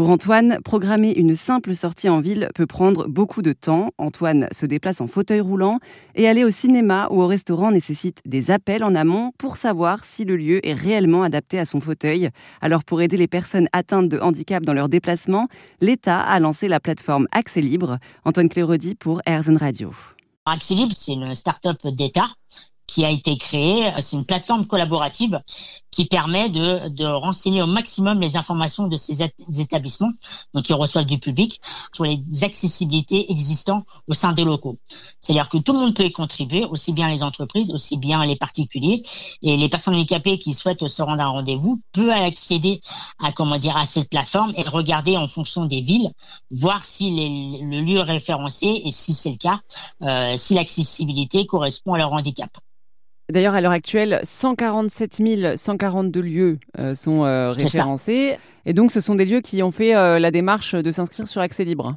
Pour Antoine, programmer une simple sortie en ville peut prendre beaucoup de temps. Antoine se déplace en fauteuil roulant et aller au cinéma ou au restaurant nécessite des appels en amont pour savoir si le lieu est réellement adapté à son fauteuil. Alors pour aider les personnes atteintes de handicap dans leur déplacement, l'État a lancé la plateforme Accès Libre. Antoine Clérodi pour RZN Radio. Accès Libre, c'est une start-up d'État qui a été créée. C'est une plateforme collaborative qui permet de, de renseigner au maximum les informations de ces établissements, donc qui reçoivent du public, sur les accessibilités existantes au sein des locaux. C'est-à-dire que tout le monde peut y contribuer, aussi bien les entreprises, aussi bien les particuliers, et les personnes handicapées qui souhaitent se rendre à un rendez-vous peuvent accéder à comment dire à cette plateforme et regarder en fonction des villes, voir si le lieu est référencé et si c'est le cas, euh, si l'accessibilité correspond à leur handicap. D'ailleurs, à l'heure actuelle, 147 142 lieux euh, sont euh, référencés. Et donc, ce sont des lieux qui ont fait euh, la démarche de s'inscrire sur Accès Libre.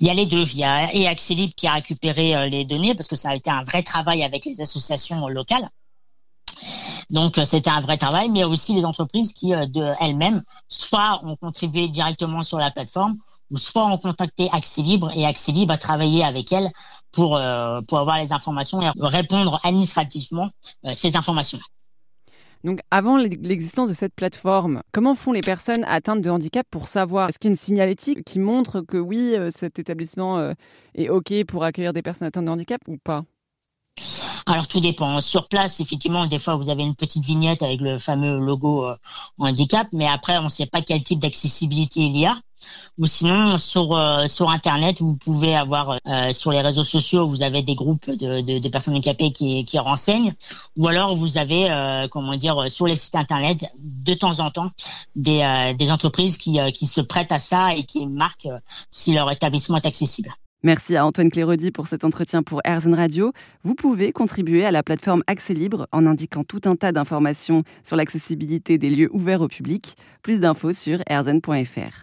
Il y a les deux. Il y a et Accès Libre qui a récupéré les données parce que ça a été un vrai travail avec les associations locales. Donc c'était un vrai travail, mais aussi les entreprises qui de elles-mêmes soit ont contribué directement sur la plateforme, ou soit ont contacté Accès Libre et Accès Libre a travaillé avec elles pour, euh, pour avoir les informations et répondre administrativement euh, ces informations-là. Donc, avant l'existence de cette plateforme, comment font les personnes atteintes de handicap pour savoir? Est-ce qu'il y a une signalétique qui montre que oui, euh, cet établissement est OK pour accueillir des personnes atteintes de handicap ou pas? Alors tout dépend. Sur place, effectivement, des fois vous avez une petite vignette avec le fameux logo handicap, mais après on ne sait pas quel type d'accessibilité il y a ou sinon sur euh, sur internet vous pouvez avoir euh, sur les réseaux sociaux vous avez des groupes de, de, personnes handicapées qui, qui renseignent ou alors vous avez euh, comment dire sur les sites internet de temps en temps des, des entreprises qui, qui se prêtent à ça et qui marquent si leur établissement est accessible. Merci à Antoine Clérodi pour cet entretien pour RZN Radio. Vous pouvez contribuer à la plateforme Accès Libre en indiquant tout un tas d'informations sur l'accessibilité des lieux ouverts au public. Plus d'infos sur rzn.fr.